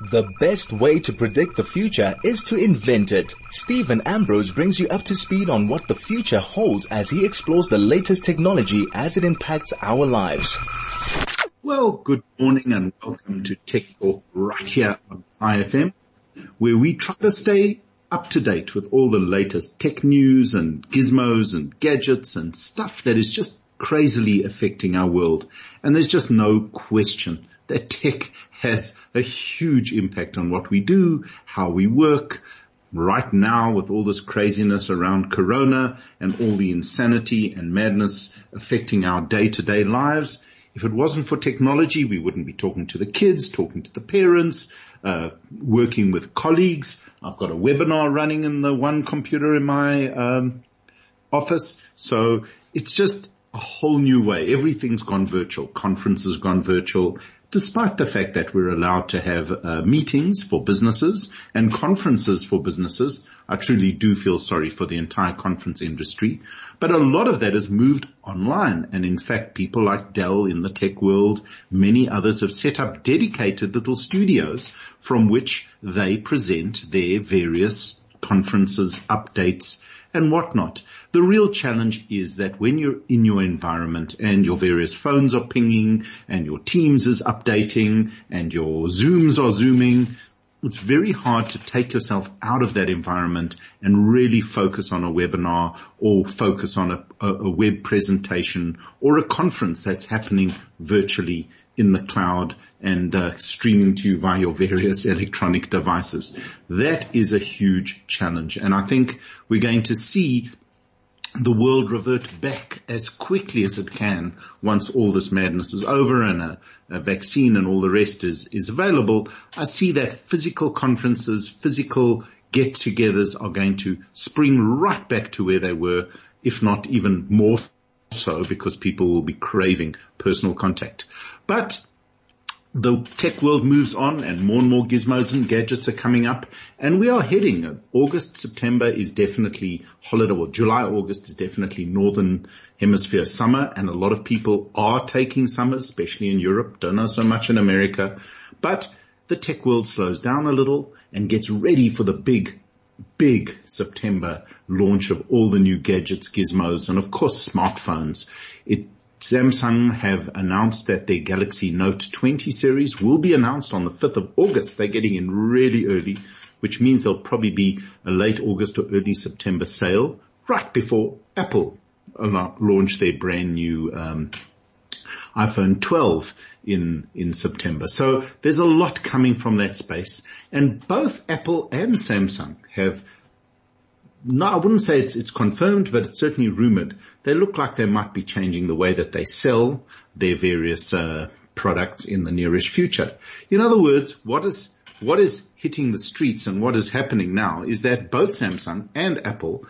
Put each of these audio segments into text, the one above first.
The best way to predict the future is to invent it. Steven Ambrose brings you up to speed on what the future holds as he explores the latest technology as it impacts our lives. Well, good morning and welcome to Tech Talk right here on Chai FM, where we try to stay up to date with all the latest tech news and gizmos and gadgets and stuff that is just crazily affecting our world. And there's just no question that tech has a huge impact on what we do, how we work. Right now with all this craziness around corona and all the insanity and madness affecting our day to day lives, if it wasn't for technology, we wouldn't be talking to the kids, talking to the parents, uh, working with colleagues. I've got a webinar running in the one computer in my um, office. So it's just a whole new way. Everything's gone virtual. Conferences gone virtual despite the fact that we're allowed to have uh, meetings for businesses and conferences for businesses, I truly do feel sorry for the entire conference industry. But a lot of that has moved online. And in fact, people like Dell in the tech world, many others have set up dedicated little studios from which they present their various conferences, updates, and whatnot. The real challenge is that when you're in your environment and your various phones are pinging and your Teams is updating and your Zooms are zooming, it's very hard to take yourself out of that environment and really focus on a webinar or focus on a, a, web presentation or a conference that's happening virtually in the cloud and uh, streaming to you via your various electronic devices. That is a huge challenge. And I think we're going to see the world revert back as quickly as it can once all this madness is over and a, a, vaccine and all the rest is, is available. I see that physical conferences, physical get-togethers are going to spring right back to where they were, if not even more so because people will be craving personal contact. But the tech world moves on and more and more gizmos and gadgets are coming up and we are heading August, September is definitely holiday or July, August is definitely northern hemisphere summer and a lot of people are taking summers, especially in Europe, don't know so much in America, but the tech world slows down a little and gets ready for the big big September launch of all the new gadgets, gizmos, and of course smartphones. It Samsung have announced that their Galaxy Note 20 series will be announced on the 5th of August. They're getting in really early, which means there'll probably be a late August or early September sale right before Apple launch their brand new um, iPhone 12 in in September. So there's a lot coming from that space, and both Apple and Samsung have no, I wouldn't say it's, it's confirmed, but it's certainly rumored. They look like they might be changing the way that they sell their various uh, products in the nearest future. In other words, what is what is hitting the streets and what is happening now is that both Samsung and Apple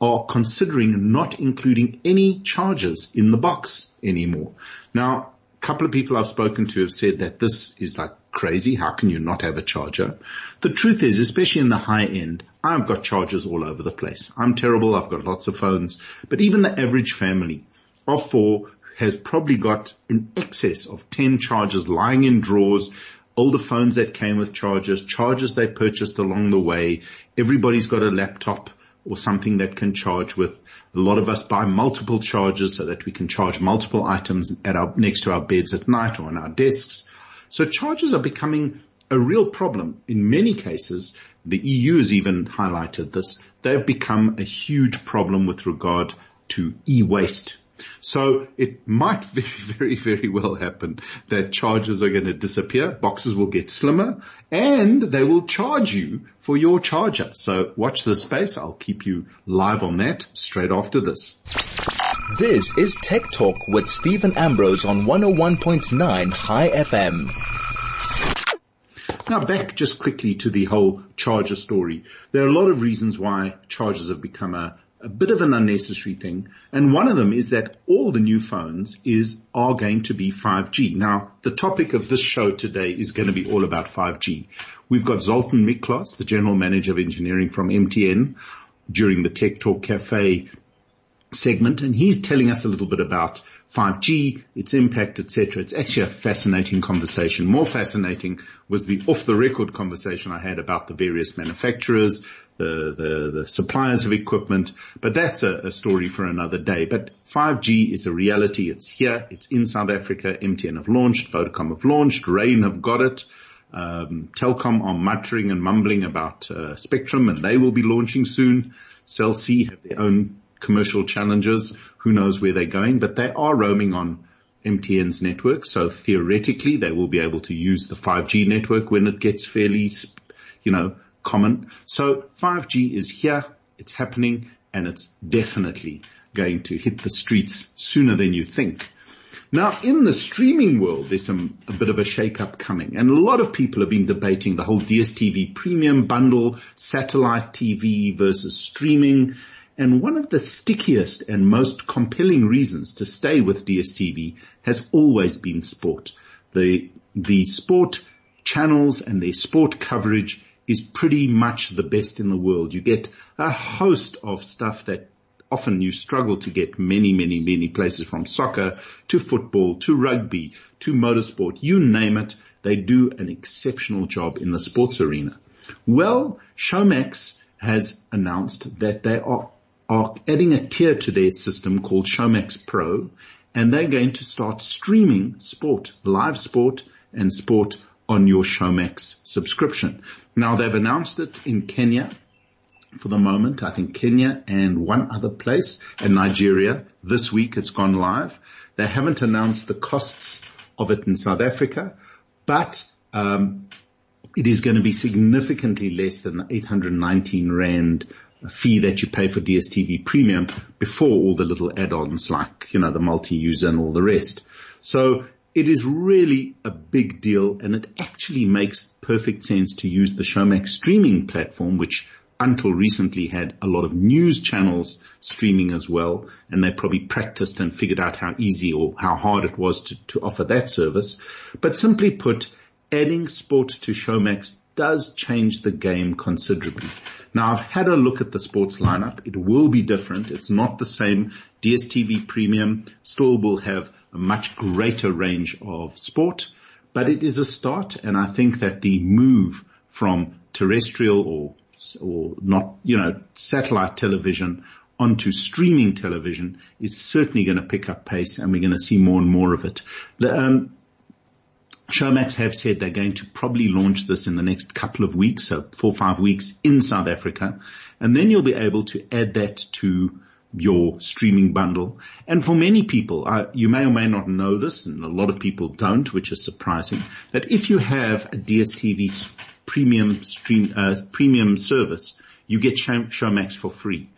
are considering not including any chargers in the box anymore. Now, a couple of people I've spoken to have said that this is like crazy. How can you not have a charger? The truth is, especially in the high end, I've got chargers all over the place. I'm terrible. I've got lots of phones, but even the average family of four has probably got in excess of 10 chargers lying in drawers, older phones that came with chargers, chargers they purchased along the way. Everybody's got a laptop or something that can charge with. A lot of us buy multiple chargers so that we can charge multiple items at our, next to our beds at night or on our desks. So charges are becoming a real problem. In many cases, the EU has even highlighted this. They've become a huge problem with regard to e-waste. So it might very, very, very well happen that charges are going to disappear, boxes will get slimmer, and they will charge you for your charger. So watch this space. I'll keep you live on that straight after this. This is Tech Talk with Steven Ambrose on 101.9 Chai FM. Now back just quickly to the whole charger story. There are a lot of reasons why chargers have become a, a bit of an unnecessary thing. And one of them is that all the new phones is, are going to be 5G. Now, the topic of this show today is going to be all about 5G. We've got Zoltan Miklos, the general manager of engineering from MTN during the Tech Talk Cafe segment and he's telling us a little bit about 5G, its impact, etc. It's actually a fascinating conversation. More fascinating was the off the record conversation I had about the various manufacturers, the, the, the suppliers of equipment, but that's a, a, story for another day. But 5G is a reality. It's here. It's in South Africa. MTN have launched, Vodacom have launched, Rain have got it. Um, Telkom are muttering and mumbling about uh, Spectrum and they will be launching soon. Cell C have their own commercial challenges. Who knows where they're going, but they are roaming on MTN's network. So theoretically, they will be able to use the 5G network when it gets fairly, you know, common. So 5G is here. It's happening and it's definitely going to hit the streets sooner than you think. Now, in the streaming world, there's some, a bit of a shake-up coming and a lot of people have been debating the whole DSTV premium bundle, satellite TV versus streaming. And one of the stickiest and most compelling reasons to stay with DSTV has always been sport. The, the sport channels and their sport coverage is pretty much the best in the world. You get a host of stuff that often you struggle to get many, many, many places from soccer to football to rugby to motorsport. You name it. They do an exceptional job in the sports arena. Well, Showmax has announced that they are are adding a tier to their system called Showmax Pro and they're going to start streaming sport, live sport and sport on your Showmax subscription. Now they've announced it in Kenya for the moment. I think Kenya and one other place in Nigeria. This week it's gone live. They haven't announced the costs of it in South Africa, but um, it is going to be significantly less than the 819 rand fee that you pay for DSTV premium before all the little add-ons like, you know, the multi-user and all the rest. So it is really a big deal and it actually makes perfect sense to use the Showmax streaming platform, which until recently had a lot of news channels streaming as well. And they probably practiced and figured out how easy or how hard it was to, to offer that service. But simply put, adding sport to Showmax does change the game considerably. Now I've had a look at the sports lineup. It will be different. It's not the same. DSTV premium still will have a much greater range of sport, but it is a start. And I think that the move from terrestrial or, or not, you know, satellite television onto streaming television is certainly going to pick up pace and we're going to see more and more of it. Um, Showmax have said they're going to probably launch this in the next couple of weeks, so four or five weeks in South Africa. And then you'll be able to add that to your streaming bundle. And for many people, uh, you may or may not know this, and a lot of people don't, which is surprising, that if you have a DSTV premium stream, uh, premium service, you get Showmax for free.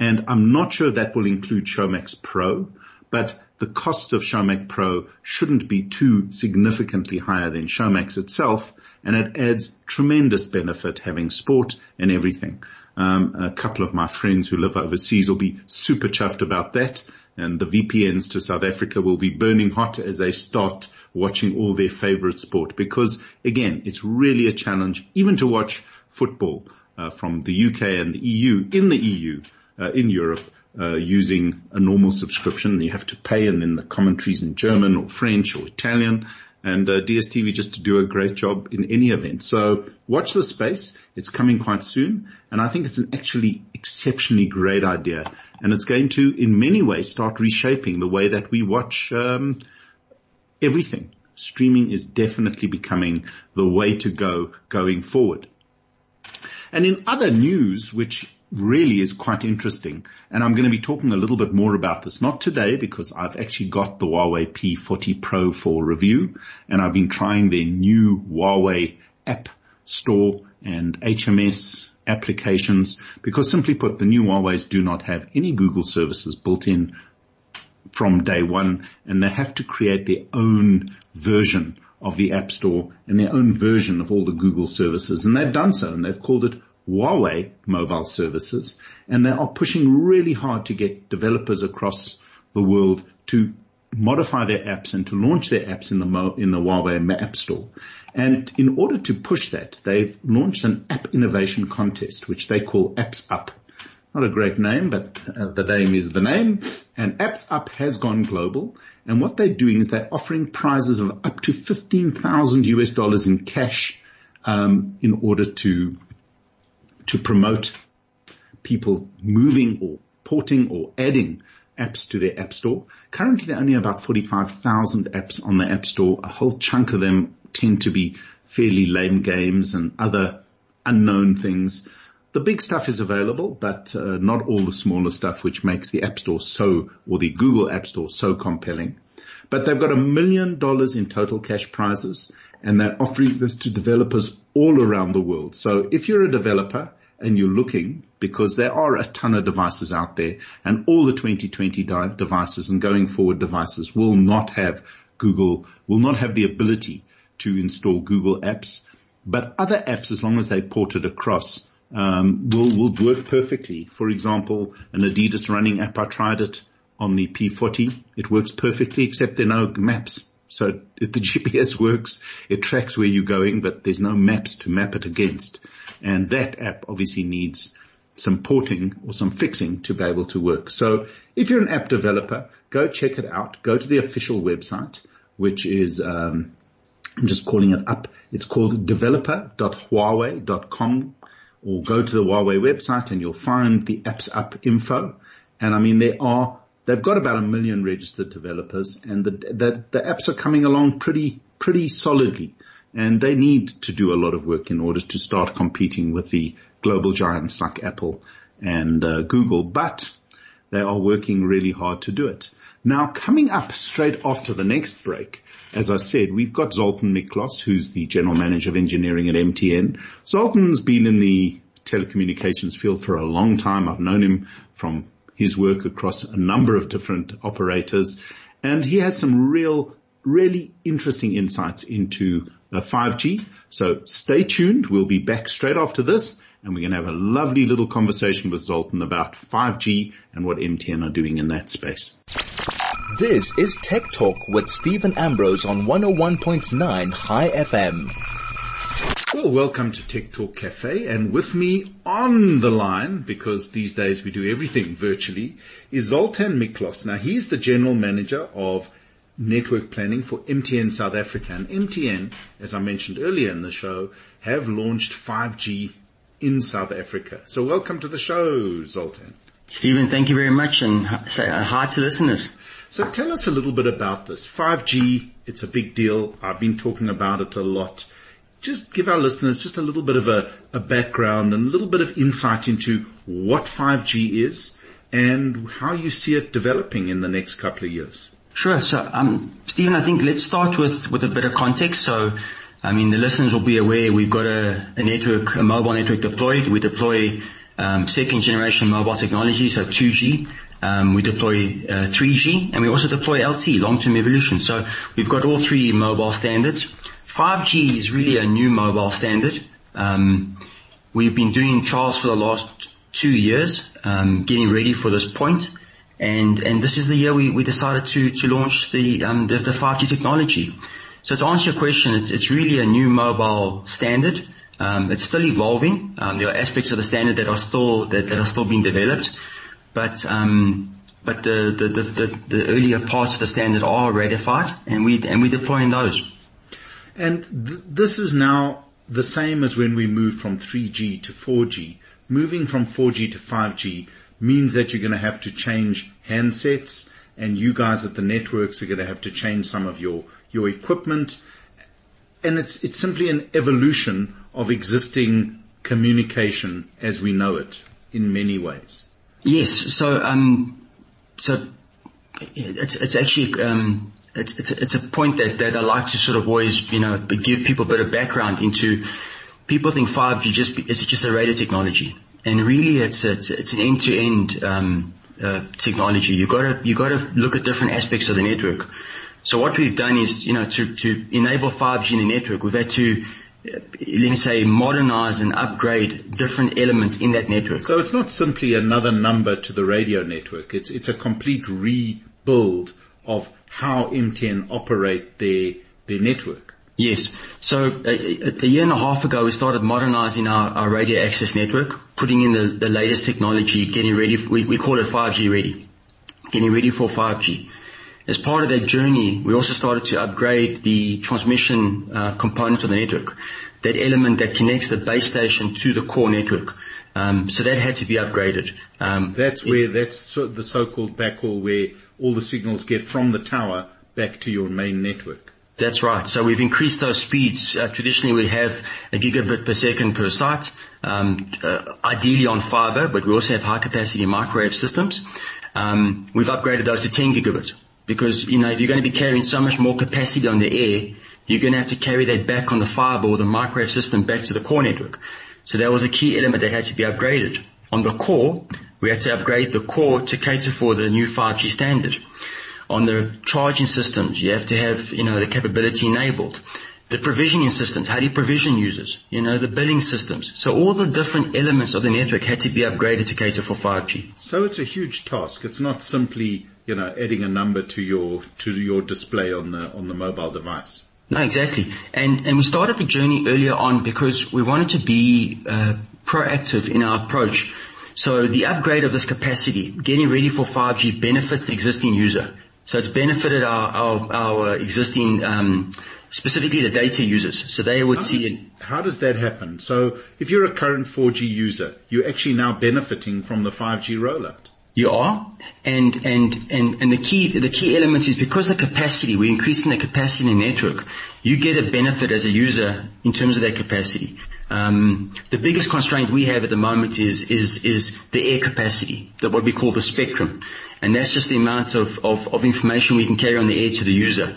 And I'm not sure that will include Showmax Pro, but the cost of Showmax Pro shouldn't be too significantly higher than Showmax itself, and it adds tremendous benefit having sport and everything. Um, a couple of my friends who live overseas will be super chuffed about that, and the VPNs to South Africa will be burning hot as they start watching all their favorite sport. Because again, it's really a challenge, even to watch football uh, from the UK and the EU in the EU, uh, in Europe uh, using a normal subscription. You have to pay and then the commentaries in German or French or Italian and uh, DSTV just to do a great job in any event. So watch the space. It's coming quite soon. And I think it's an actually exceptionally great idea. And it's going to, in many ways, start reshaping the way that we watch um, everything. Streaming is definitely becoming the way to go going forward. And in other news, which really is quite interesting. And I'm going to be talking a little bit more about this, not today because I've actually got the Huawei P40 Pro for review and I've been trying their new Huawei app store and HMS applications because simply put, the new Huawei's do not have any Google services built in from day one and they have to create their own version of the app store and their own version of all the Google services. And they've done so and they've called it Huawei mobile services and they are pushing really hard to get developers across the world to modify their apps and to launch their apps in the Mo, in the Huawei App Store. And in order to push that, they've launched an app innovation contest, which they call Apps Up. Not a great name, but uh, the name is the name. And Apps Up has gone global. And what they're doing is they're offering prizes of up to 15,000 US dollars in cash, um, in order to, to promote people moving or porting or adding apps to their app store. Currently there are only about 45,000 apps on the app store. A whole chunk of them tend to be fairly lame games and other unknown things. The big stuff is available, but uh, not all the smaller stuff, which makes the App Store so, or the Google App Store so compelling. But they've got a million dollars in total cash prizes, and they're offering this to developers all around the world. So if you're a developer and you're looking, because there are a ton of devices out there, and all the 2020 devices and going forward devices will not have Google, will not have the ability to install Google apps, but other apps, as long as they ported across, um, will will work perfectly. For example, an Adidas running app, I tried it on the P40. It works perfectly, except there are no maps. So if the GPS works, it tracks where you're going, but there's no maps to map it against. And that app obviously needs some porting or some fixing to be able to work. So if you're an app developer, go check it out. Go to the official website, which is, um, I'm just calling it up. It's called developer.huawei.com or go to the Huawei website and you'll find the apps up info. And I mean, there are, they've got about a million registered developers and the, the, the apps are coming along pretty, pretty solidly and they need to do a lot of work in order to start competing with the global giants like Apple and uh, Google, but they are working really hard to do it. Now coming up straight after the next break, as I said, we've got Zoltan Miklos, who's the general manager of engineering at MTN. Zoltan's been in the telecommunications field for a long time. I've known him from his work across a number of different operators and he has some real, really interesting insights into uh, 5G. So stay tuned. We'll be back straight after this and we're going to have a lovely little conversation with Zoltan about 5G and what MTN are doing in that space. This is Tech Talk with Steven Ambrose on 101.9 Chai FM. Well, welcome to Tech Talk Cafe and with me on the line, because these days we do everything virtually, is Zoltan Miklos. Now he's the general manager of network planning for MTN South Africa and MTN, as I mentioned earlier in the show, have launched 5G in South Africa. So welcome to the show, Zoltan. Steven, thank you very much and hi uh, to listeners. So tell us a little bit about this. 5G, it's a big deal. I've been talking about it a lot. Just give our listeners just a little bit of a, a background and a little bit of insight into what 5G is and how you see it developing in the next couple of years. Sure. So, um, Steven, I think let's start with, with a bit of context. So, I mean, the listeners will be aware we've got a, a network, a mobile network deployed. We deploy um, second generation mobile technology, so 2G. Um, we deploy uh, 3G and we also deploy LTE, long-term evolution. So we've got all three mobile standards. 5G is really a new mobile standard. Um, we've been doing trials for the last two years, um, getting ready for this point, and and this is the year we, we decided to to launch the, um, the the 5G technology. So to answer your question, it's it's really a new mobile standard. Um, it's still evolving. Um, there are aspects of the standard that are still that, that are still being developed. But um, but the, the, the, the, earlier parts of the standard are ratified and we and we're deploying those. And th- this is now the same as when we moved from 3G to 4G. Moving from 4G to 5G means that you're going to have to change handsets and you guys at the networks are going to have to change some of your, your equipment. And it's, it's simply an evolution of existing communication as we know it in many ways. Yes. So, um, so it's, it's actually, um, it's, it's, it's a point that, that I like to sort of always, you know, give people a bit of background into. People think 5G just is just a radio technology, and really it's it's, it's an end-to-end um, uh, technology. You got to you got to look at different aspects of the network. So what we've done is, you know, to to enable 5G in the network, we've had to let me say, modernize and upgrade different elements in that network. So it's not simply another number to the radio network. It's, it's a complete rebuild of how MTN operate their, their network. Yes. So a, a, year and a half ago, we started modernizing our, our radio access network, putting in the, the latest technology, getting ready. For, we, we call it 5G ready, getting ready for 5G. As part of that journey, we also started to upgrade the transmission uh, component of the network, that element that connects the base station to the core network. Um, so that had to be upgraded. Um, that's where it, that's so, the so-called backhaul, where all the signals get from the tower back to your main network. That's right. So we've increased those speeds. Uh, traditionally, we have a gigabit per second per site, um, uh, ideally on fiber, but we also have high-capacity microwave systems. Um, we've upgraded those to 10 gigabits because you know if you're going to be carrying so much more capacity on the air, you're going to have to carry that back on the fiber or the microwave system back to the core network. So that was a key element that had to be upgraded. On the core, we had to upgrade the core to cater for the new 5G standard on the charging systems, you have to have, you know, the capability enabled. The provisioning systems, how do you provision users? You know, the billing systems. So all the different elements of the network had to be upgraded to cater for 5G. So it's a huge task. It's not simply, you know, adding a number to your, to your display on the, on the mobile device. No, exactly. And, and we started the journey earlier on because we wanted to be, uh, proactive in our approach. So the upgrade of this capacity, getting ready for 5G benefits the existing user. So it's benefited our, our, our existing, um, specifically the data users. So they would how see it. How does that happen? So if you're a current 4G user, you're actually now benefiting from the 5G rollout. You are, and and and and the key the key element is because the capacity we're increasing the capacity in the network. You get a benefit as a user in terms of that capacity. Um, the biggest constraint we have at the moment is is is the air capacity, that what we call the spectrum and that's just the amount of, of, of information we can carry on the air to the user.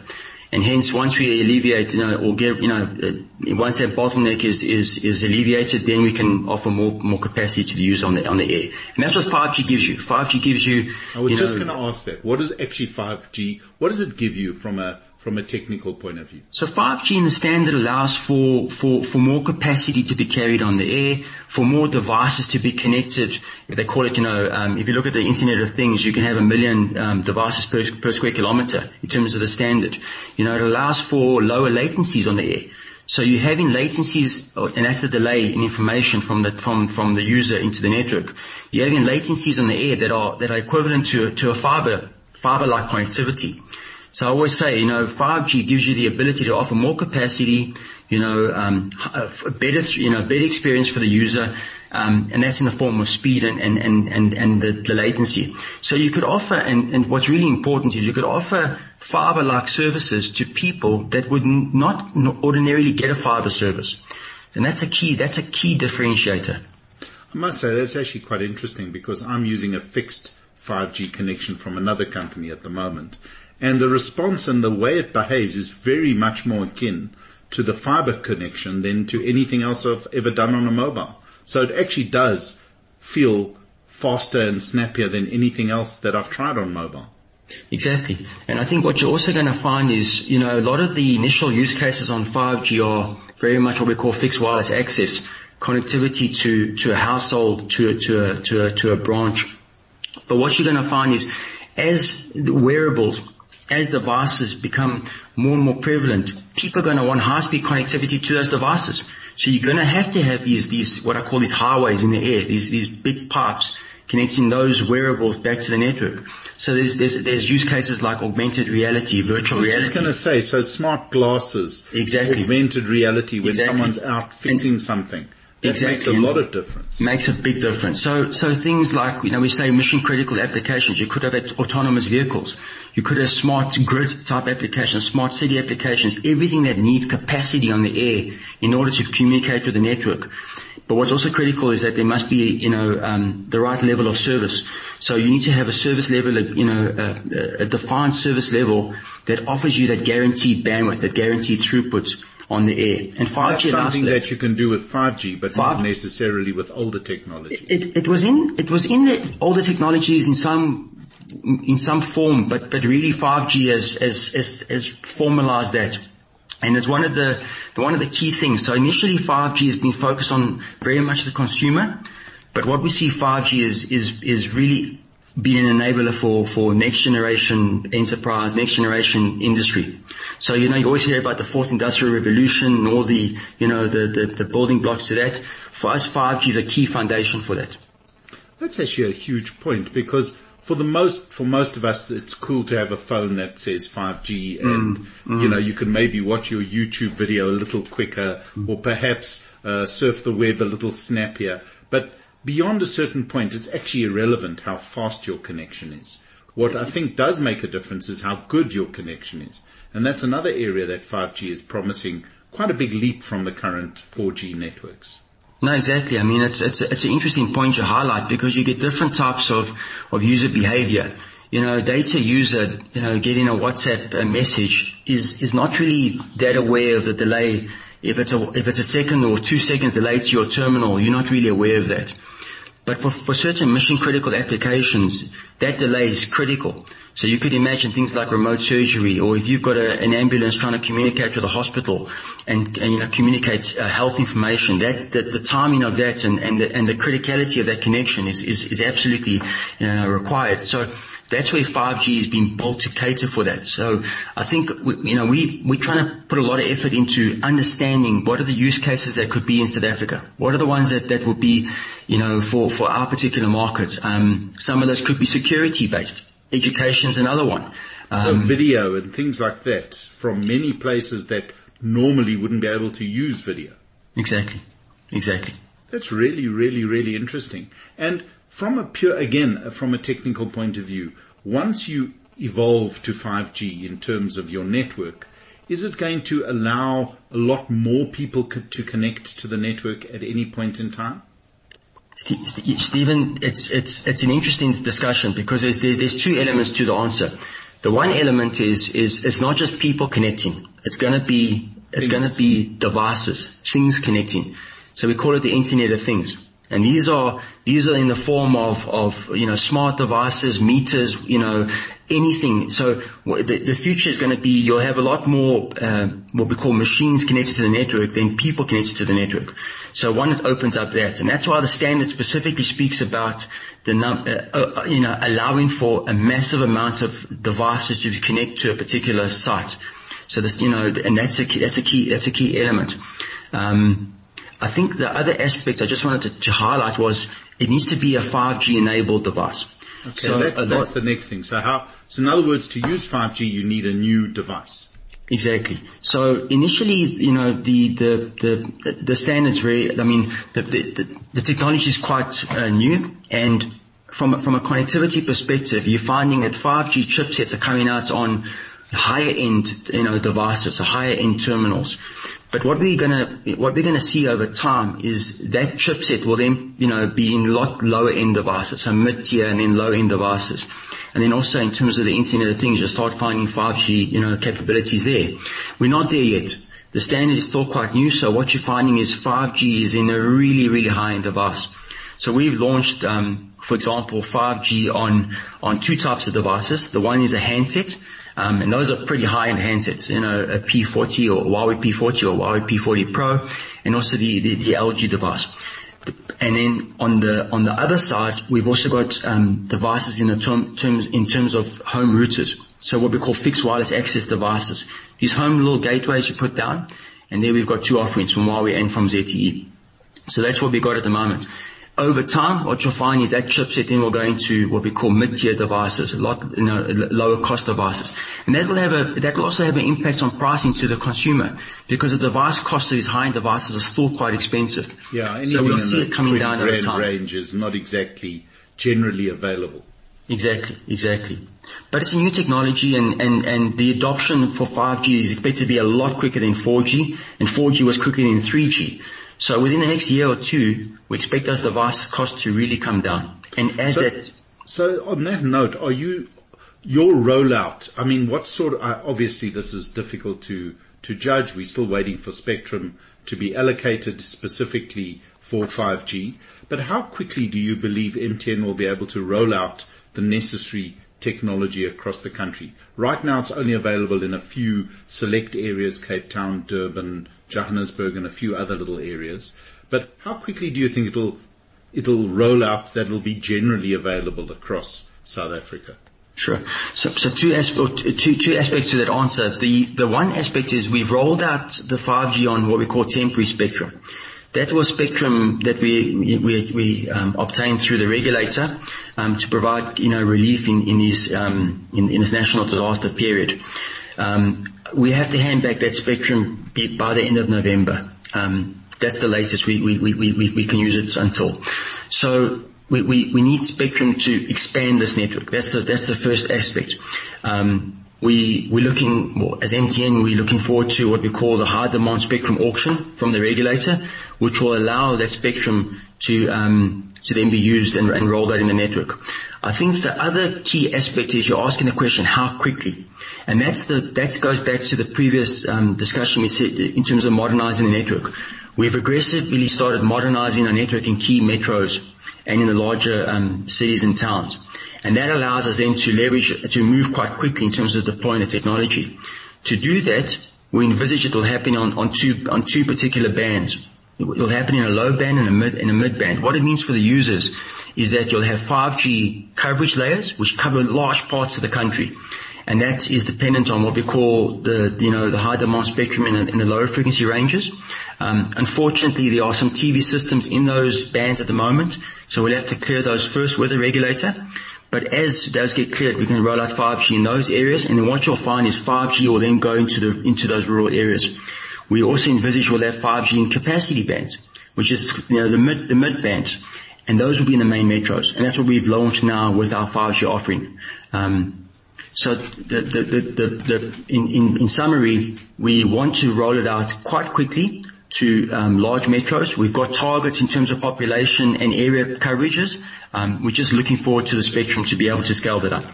And hence, once we alleviate, you know, or get, you know, uh, once that bottleneck is, is, is alleviated, then we can offer more, more capacity to the user on the, on the air. And that's what 5G gives you. 5G gives you, I was just going to ask that. What is actually 5G? What does it give you from a, from a technical point of view? So 5G in the standard allows for, for, for more capacity to be carried on the air, for more devices to be connected. They call it, you know, um, if you look at the Internet of Things, you can have a million um, devices per, per square kilometer in terms of the standard. You know, it allows for lower latencies on the air. So you're having latencies, and that's the delay in information from the from from the user into the network. You're having latencies on the air that are that are equivalent to to a fiber fiber-like connectivity. So I always say, you know, 5G gives you the ability to offer more capacity, you know, um, a better, you know, better experience for the user, um, and that's in the form of speed and and and and, and the, the latency. So you could offer, and, and what's really important is you could offer fiber-like services to people that would not ordinarily get a fiber service, and that's a key. That's a key differentiator. I must say that's actually quite interesting because I'm using a fixed 5G connection from another company at the moment and the response and the way it behaves is very much more akin to the fiber connection than to anything else I've ever done on a mobile. So it actually does feel faster and snappier than anything else that I've tried on mobile. Exactly. And I think what you're also going to find is, you know, a lot of the initial use cases on 5G are very much what we call fixed wireless access, connectivity to, to a household, to a, to a, to a, to a branch. But what you're going to find is as wearables as devices become more and more prevalent, people are going to want high-speed connectivity to those devices. So you're going to have to have these, these, what I call these highways in the air, these, these big pipes connecting those wearables back to the network. So there's, there's, there's use cases like augmented reality, virtual reality. I was just going to say, so smart glasses. Exactly. Augmented reality when exactly. someone's out fixing and, something. That exactly. makes a lot of difference. Makes a big difference. So, so things like, you know, we say mission critical applications. You could have autonomous vehicles. You could have smart grid type applications, smart city applications, everything that needs capacity on the air in order to communicate with the network. But what's also critical is that there must be, you know, um, the right level of service. So you need to have a service level, you know, a, a defined service level that offers you that guaranteed bandwidth, that guaranteed throughput on the air. And 5G That's something that you can do with 5G, but 5, not necessarily with older technologies. It, it, was in it was in the older technologies in some in some form, but but really 5G has has has, has formalized that. And it's one of the one of the key things. So initially 5G has been focused on very much the consumer, but what we see 5G is is is really been an enabler for, for next generation enterprise, next generation industry. So, you know, you always hear about the fourth industrial revolution and all the, you know, the, the, the building blocks to that. For us, 5G is a key foundation for that. That's actually a huge point because for the most, for most of us, it's cool to have a phone that says 5G and, mm, you know, you can maybe watch your YouTube video a little quicker mm. or perhaps uh, surf the web a little snappier. But beyond a certain point, it's actually irrelevant how fast your connection is. What I think does make a difference is how good your connection is. And that's another area that 5G is promising quite a big leap from the current 4G networks. No, exactly. I mean, it's, it's, it's an interesting point you highlight because you get different types of, of user behavior. You know, a data user, you know, getting a WhatsApp message is, is not really that aware of the delay. If it's a, if it's a second or two seconds delay to your terminal, you're not really aware of that. But for, for certain mission critical applications, that delay is critical. So you could imagine things like remote surgery, or if you've got a, an ambulance trying to communicate with a hospital and, and you know communicate uh, health information. That, that the timing of that and and the, and the criticality of that connection is is, is absolutely you know, required. So that's where 5G has been built to cater for that. So I think we, you know we we're trying to put a lot of effort into understanding what are the use cases that could be in South Africa. What are the ones that that would be you know for for our particular market. Um, some of those could be security based. Education is another one. Um, so video and things like that from many places that normally wouldn't be able to use video. Exactly. Exactly. That's really, really, really interesting. And from a pure, again, from a technical point of view, once you evolve to 5G in terms of your network, is it going to allow a lot more people co- to connect to the network at any point in time? Steven, it's, it's, it's an interesting discussion because there's, there's, there's two elements to the answer. The one element is, is, it's not just people connecting. It's going to be, it's going to be devices, things connecting. So we call it the Internet of Things. And these are, these are in the form of, of, you know, smart devices, meters, you know, anything. So the, the future is going to be you'll have a lot more uh, what we call machines connected to the network than people connected to the network. So one, it opens up that, and that's why the standard specifically speaks about the num- uh, uh, you know allowing for a massive amount of devices to connect to a particular site. So this, you know, and that's a key, that's a key that's a key element. Um, I think the other aspect I just wanted to, to highlight was it needs to be a 5G enabled device. Okay, so that's, that's the next thing. So how, so in other words, to use 5G, you need a new device. Exactly. So initially, you know, the, the, the, the standards very, I mean, the, the, the technology is quite uh, new and from, from a connectivity perspective, you're finding that 5G chipsets are coming out on higher end, you know, devices, so higher end terminals. But what we're gonna, what we're gonna see over time is that chipset will then, you know, be in lot lower end devices, so mid-tier and then low end devices. And then also in terms of the Internet of Things, you'll start finding 5G, you know, capabilities there. We're not there yet. The standard is still quite new, so what you're finding is 5G is in a really, really high-end device. So we've launched, um, for example, 5G on, on two types of devices. The one is a handset, um, and those are pretty high-end handsets, you know, a P40 or Huawei P40 or Huawei P40 Pro, and also the, the, the LG device. And then on the on the other side, we've also got um, devices in the term, terms in terms of home routers. So what we call fixed wireless access devices. These home little gateways you put down, and there we've got two offerings from Huawei and from ZTE. So that's what we got at the moment. Over time, what you'll find is that chipset then will go into what we call mid-tier devices, a lot, you know, lower cost devices. And that will have a, that will also have an impact on pricing to the consumer because the device cost of these high-end devices are still quite expensive. Yeah, so we'll see it coming down over time. range is not exactly generally available. Exactly, exactly. But it's a new technology and, and, and the adoption for 5G is expected to be a lot quicker than 4G and 4G was quicker than 3G. So within the next year or two, we expect those device costs to really come down. And as so, it, so on that note, are you your rollout? I mean, what sort of? Uh, obviously, this is difficult to to judge. We're still waiting for spectrum to be allocated specifically for 5G. But how quickly do you believe MTN will be able to roll out the necessary technology across the country. Right now it's only available in a few select areas, Cape Town, Durban, Johannesburg and a few other little areas. But how quickly do you think it'll, it'll roll out that it'll be generally available across South Africa? Sure. So, so two, two, two aspects to that answer. The, the one aspect is we've rolled out the 5G on what we call temporary spectrum. That was spectrum that we um, obtained through the regulator um, to provide you know relief in um, this national disaster period. We have to hand back that spectrum by the end of November. That's the latest we can use it until. So we, we, we need spectrum to expand this network. That's the, that's the first aspect. Um, we, we're looking, well, as MTN, we're looking forward to what we call the high demand spectrum auction from the regulator, which will allow that spectrum to, um, to then be used and, and rolled out in the network. I think the other key aspect is you're asking the question, how quickly? And that's the, that goes back to the previous um, discussion we said in terms of modernizing the network. We've aggressively started modernizing our network in key metros and in the larger um, cities and towns. And that allows us then to leverage, to move quite quickly in terms of deploying the technology. To do that, we envisage it will happen on, on two, on two particular bands. It will happen in a low band and a mid, in a mid band. What it means for the users is that you'll have 5G coverage layers, which cover large parts of the country. And that is dependent on what we call the, you know, the high demand spectrum in the, in the lower frequency ranges. Um, unfortunately, there are some TV systems in those bands at the moment, so we'll have to clear those first with the regulator. But as those get cleared, we can roll out 5G in those areas, and then what you'll find is 5G will then go into the into those rural areas. We also envisage we'll have 5G in capacity bands, which is you know the mid the mid band, and those will be in the main metros, and that's what we've launched now with our 5G offering. Um, so the, the, the, the, in, in, in summary, we want to roll it out quite quickly to um, large metros. We've got targets in terms of population and area coverages. Um, we're just looking forward to the spectrum to be able to scale that up.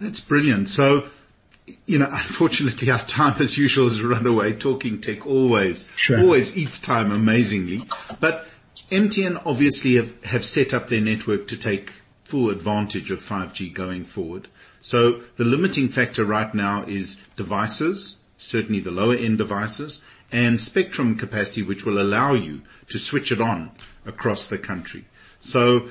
That's brilliant. So, you know, unfortunately our time as usual has run away. Talking tech always, sure. always eats time amazingly. But MTN obviously have, have set up their network to take full advantage of 5G going forward. So the limiting factor right now is devices, certainly the lower end devices, and spectrum capacity, which will allow you to switch it on across the country. So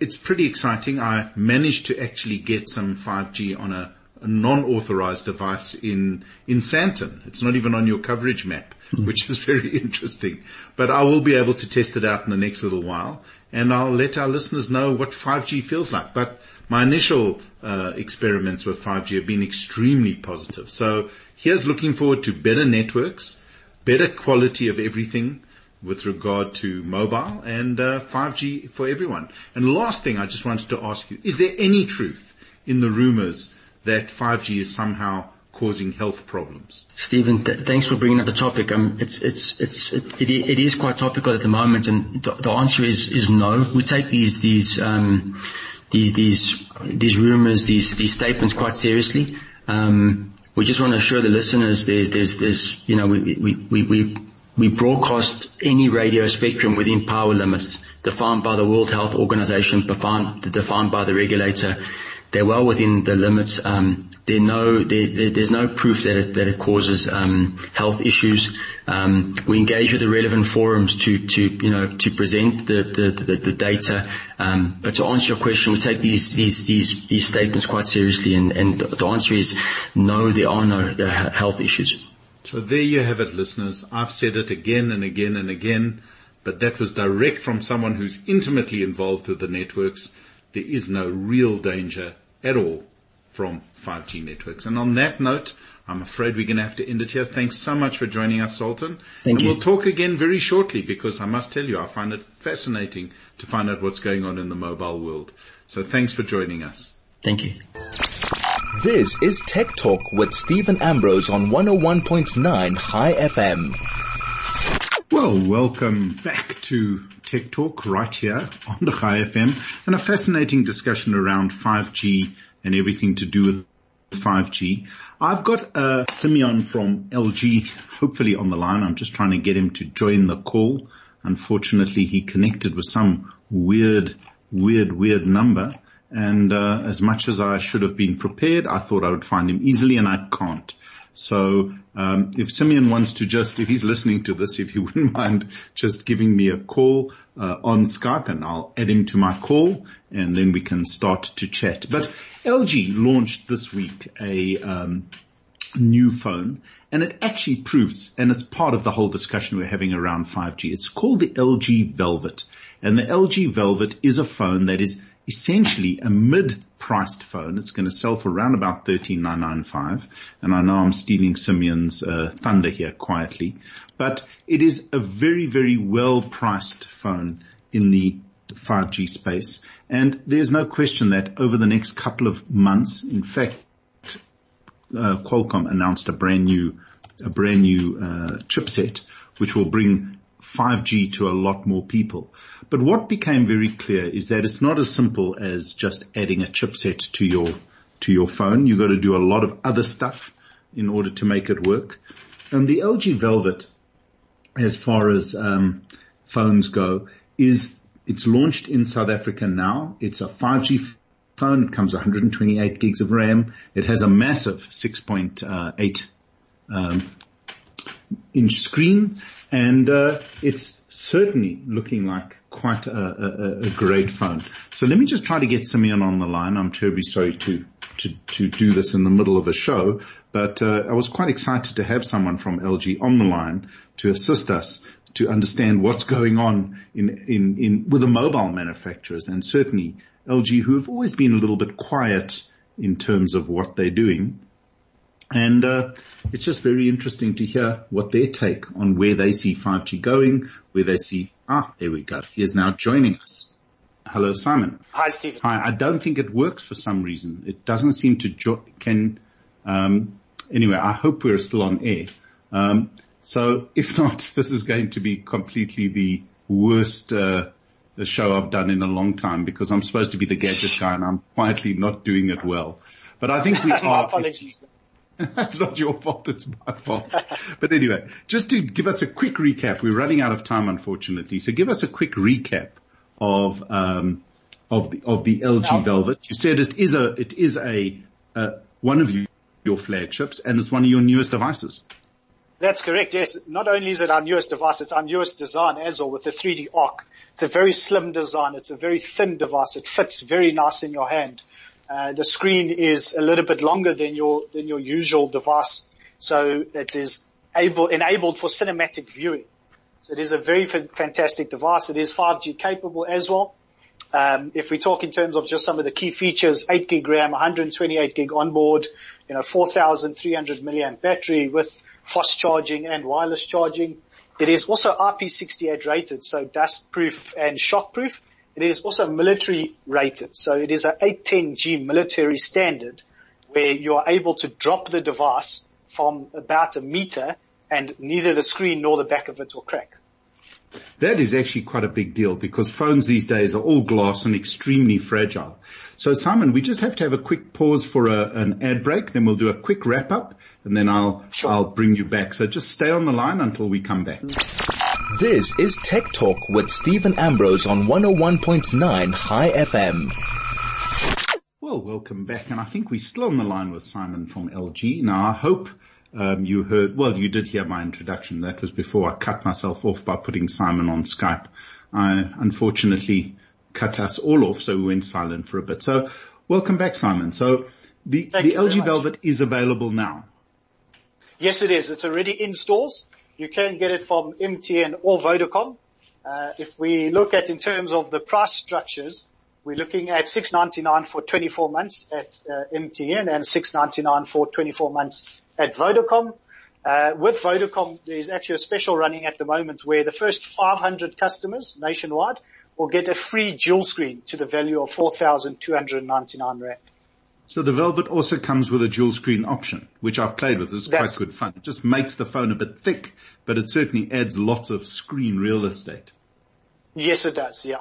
it's pretty exciting. I managed to actually get some 5G on a, non-authorized device in, in Sandton. It's not even on your coverage map, mm. which is very interesting. But I will be able to test it out in the next little while and I'll let our listeners know what 5G feels like. But my initial uh, experiments with 5G have been extremely positive. So here's looking forward to better networks, better quality of everything with regard to mobile and uh, 5G for everyone. And last thing I just wanted to ask you, is there any truth in the rumors that 5G is somehow causing health problems. Steven, th- thanks for bringing up the topic. Um, it's it's it's it, it, is quite topical at the moment, and the, the answer is is no. We take these these um, these these these rumors, these these statements quite seriously. Um, we just want to assure the listeners there's there's there's you know we we we we, we broadcast any radio spectrum within power limits defined by the World Health Organization, defined defined by the regulator they're well within the limits. Um, no, there's no proof that it, that it causes um, health issues. Um, we engage with the relevant forums to, to you know to present the the, the, the data. Um, but to answer your question, we take these these these these statements quite seriously, and, and the answer is no, there are no health issues. So there you have it, listeners. I've said it again and again and again, but that was direct from someone who's intimately involved with the networks. There is no real danger at all from 5G networks. And on that note, I'm afraid we're going to have to end it here. Thanks so much for joining us, Zoltan. Thank and you. We'll talk again very shortly because I must tell you, I find it fascinating to find out what's going on in the mobile world. So thanks for joining us. Thank you. This is Tech Talk with Steven Ambrose on 101.9 Chai FM. Well, welcome back to Tech Talk right here on the Chai FM and a fascinating discussion around 5G and everything to do with 5G. I've got uh, Simeon from LG hopefully on the line. I'm just trying to get him to join the call. Unfortunately, he connected with some weird, weird, weird number. And uh, as much as I should have been prepared, I thought I would find him easily and I can't. So um, if Simeon wants to just, if he's listening to this, if he wouldn't mind just giving me a call uh, on Skype, and I'll add him to my call, and then we can start to chat. But LG launched this week a um, new phone and it actually proves, and it's part of the whole discussion we're having around 5G. It's called the LG Velvet and the LG Velvet is a phone that is essentially a mid-priced phone. It's going to sell for around about 13995 and I know I'm stealing Simeon's uh, thunder here quietly, but it is a very, very well-priced phone in the 5G space. And there's no question that over the next couple of months, in fact, uh, Qualcomm announced a brand new, a brand new uh, chipset, which will bring 5G to a lot more people. But what became very clear is that it's not as simple as just adding a chipset to your to your phone. You've got to do a lot of other stuff in order to make it work. And the LG Velvet, as far as um, phones go, is it's launched in South Africa now. It's a 5G phone. It comes 128 gigs of RAM. It has a massive 6.8 um, inch screen, and uh, it's certainly looking like quite a, a, a, great phone. So let me just try to get Simeon on the line. I'm terribly sorry to to, to do this in the middle of a show, but uh, I was quite excited to have someone from LG on the line to assist us to understand what's going on in, in, in with the mobile manufacturers and certainly LG who have always been a little bit quiet in terms of what they're doing. And uh, it's just very interesting to hear what their take on where they see 5G going, where they see, ah, there we go. He is now joining us. Hello, Simon. Hi, Steven. Hi. I don't think it works for some reason. It doesn't seem to jo- can. Um, anyway, I hope we're still on air. Um, so if not, this is going to be completely the worst uh, show I've done in a long time because I'm supposed to be the gadget guy and I'm quietly not doing it well. But I think we are. apologies. That's not your fault. It's my fault. but anyway, just to give us a quick recap, we're running out of time, unfortunately. So give us a quick recap of, um, of the, of the LG Now- Velvet. You said it is a, it is a, uh, one of you, your flagships and it's one of your newest devices. That's correct, yes. Not only is it our newest device, it's our newest design as well with the 3D arc. It's a very slim design. It's a very thin device. It fits very nice in your hand. Uh, the screen is a little bit longer than your, than your usual device. So it is able, enabled for cinematic viewing. So it is a very fa- fantastic device. It is 5G capable as well. Um, if we talk in terms of just some of the key features, 8 gig RAM, 128 gig onboard, you know, 4,300 milliamp battery with fast charging and wireless charging. It is also IP68 rated, so dust proof and shock proof. It is also military rated, so it is a 810G military standard where you are able to drop the device from about a meter and neither the screen nor the back of it will crack. That is actually quite a big deal because phones these days are all glass and extremely fragile. So Simon, we just have to have a quick pause for a, an ad break, then we'll do a quick wrap up and then I'll, Sure. I'll bring you back. So just stay on the line until we come back. This is Tech Talk with Steven Ambrose on 101.9 Chai FM. Well, welcome back. And I think we're still on the line with Simon from LG. Now I hope um, you heard, well, you did hear my introduction. That was before I cut myself off by putting Simon on Skype. I unfortunately cut us all off, so we went silent for a bit. So welcome back, Simon. So the, Thank the LG. Velvet is available now. Yes, it is. It's already in stores. You can get it from MTN or Vodacom. Uh, if we look at in terms of the price structures, we're looking at 6.99 for 24 months at uh, MTN and 6.99 for 24 months at Vodacom. Uh, with Vodacom, there's actually a special running at the moment where the first 500 customers nationwide will get a free dual screen to the value of 4,299 rand. So the Velvet also comes with a dual screen option, which I've played with. It's quite good fun. It just makes the phone a bit thick, but it certainly adds lots of screen real estate. Yes, it does. Yeah.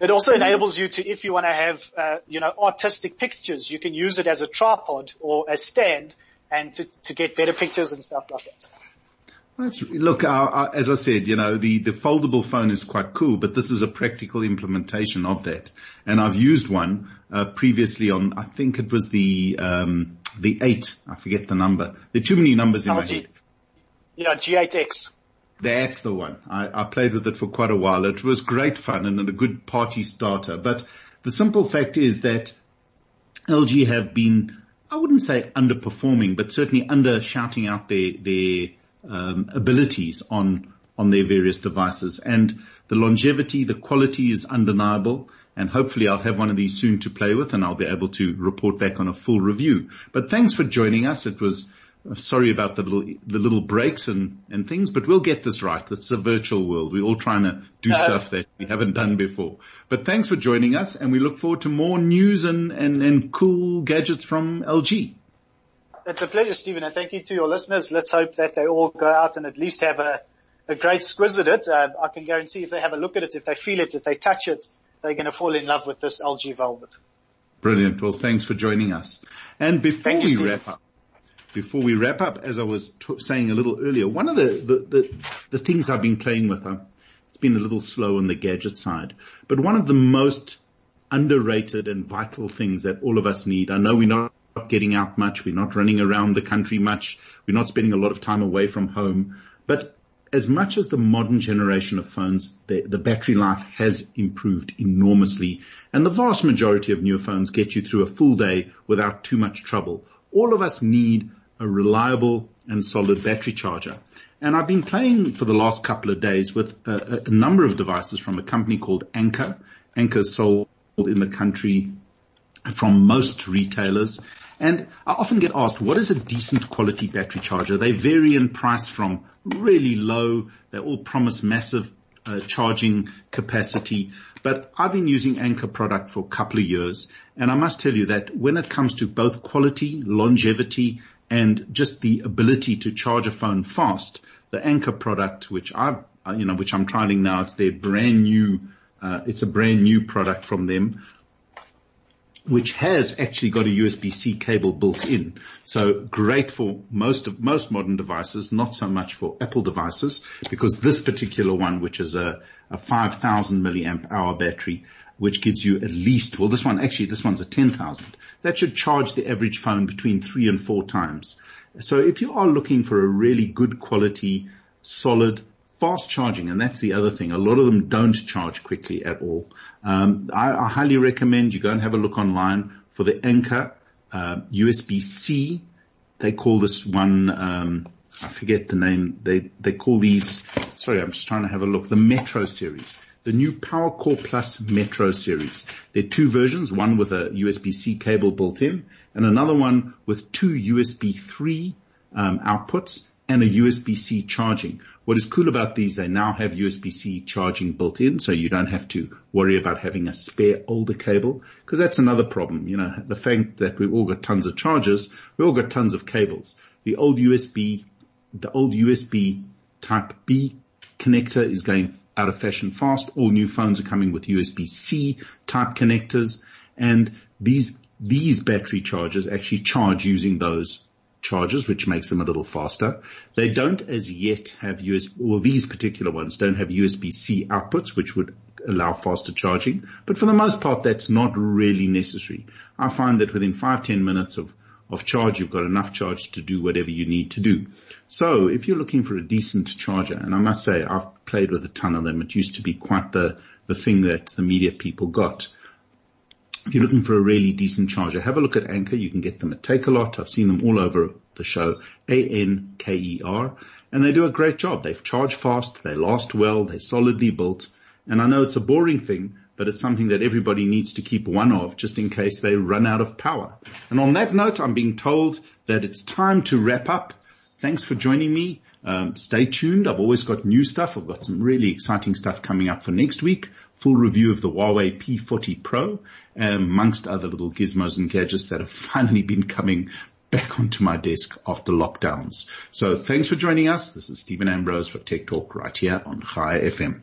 It also enables you to, if you want to have, uh, you know, artistic pictures, you can use it as a tripod or a stand and to, to get better pictures and stuff like that. That's, look, uh, uh, as I said, you know, the, the foldable phone is quite cool, but this is a practical implementation of that. And I've used one, uh, previously on, I think it was the, um, the eight. I forget the number. There are too many numbers in LG. my head. Yeah, G8X. That's the one. I, I played with it for quite a while. It was great fun and a good party starter. But the simple fact is that LG have been, I wouldn't say underperforming, but certainly under shouting out their, their um, abilities on on their various devices. And the longevity, the quality is undeniable. And hopefully I'll have one of these soon to play with and I'll be able to report back on a full review. But thanks for joining us. It was sorry about the little the little breaks and and things, but we'll get this right. It's a virtual world. We're all trying to do uh, stuff that we haven't done before. But thanks for joining us, and we look forward to more news and and and cool gadgets from LG. It's a pleasure, Steven, and thank you to your listeners. Let's hope that they all go out and at least have a a great squiz at it. Uh, I can guarantee if they have a look at it, if they feel it, if they touch it, they're going to fall in love with this LG Velvet. Brilliant. Well, thanks for joining us. And before we wrap up, before we wrap up, as I was t- saying a little earlier, one of the, the, the, the things I've been playing with, uh, it's been a little slow on the gadget side, but one of the most underrated and vital things that all of us need. I know we're not getting out much. We're not running around the country much. We're not spending a lot of time away from home, but as much as the modern generation of phones, the, the, battery life has improved enormously and the vast majority of newer phones get you through a full day without too much trouble. All of us need a reliable and solid battery charger. And I've been playing for the last couple of days with a, a number of devices from a company called. Anker is sold in the country from most retailers. And I often get asked, what is a decent quality battery charger? They vary in price from really low. They all promise massive uh, charging capacity. But I've been using Anker product for a couple of years. And I must tell you that when it comes to both quality, longevity, and just the ability to charge a phone fast. The Anker product, which I've, uh, you know, which I'm trialing now, it's their brand new, uh, it's a brand new product from them, which has actually got a USB-C cable built in. So great for most of, most modern devices, not so much for Apple devices, because this particular one, which is a, a 5000 milliamp hour battery, which gives you at least, well, this one, actually, this one's a 10,000. That should charge the average phone between three and four times. So if you are looking for a really good quality, solid, fast charging, and that's the other thing. A lot of them don't charge quickly at all. Um, I, I, highly recommend you go and have a look online for the Anker uh, USB-C. They call this one. Um, I forget the name. They they call these. Sorry, I'm just trying to have a look. The Metro series the new PowerCore Plus Metro series. There are two versions, one with a USB-C cable built in and another one with two USB 3 um, outputs and a USB-C charging. What is cool about these, they now have USB-C charging built in, so you don't have to worry about having a spare older cable, because that's another problem. You know, the fact that we've all got tons of chargers, we've all got tons of cables. The old USB, the old USB type B connector is going out of fashion fast. All new phones are coming with USB-C type connectors and these, these battery chargers actually charge using those chargers, which makes them a little faster. They don't as yet have USB, well, these particular ones don't have USB-C outputs, which would allow faster charging. But for the most part, that's not really necessary. I find that within five, ten minutes of of charge, you've got enough charge to do whatever you need to do. So if you're looking for a decent charger, and I must say I've played with a ton of them, it used to be quite the, the thing that the media people got. You're looking for a really decent charger, have a look at Anker. You can get them at Takealot. I've seen them all over the show. A-N-K-E-R. And they do a great job. They've charged fast. They last well. They're solidly built. And I know it's a boring thing, but it's something that everybody needs to keep one of just in case they run out of power. And on that note, I'm being told that it's time to wrap up. Thanks for joining me. Um, stay tuned. I've always got new stuff. I've got some really exciting stuff coming up for next week. Full review of the Huawei P40 Pro, amongst other little gizmos and gadgets that have finally been coming back onto my desk after lockdowns. So thanks for joining us. This is Steven Ambrose for Tech Talk right here on Chai FM.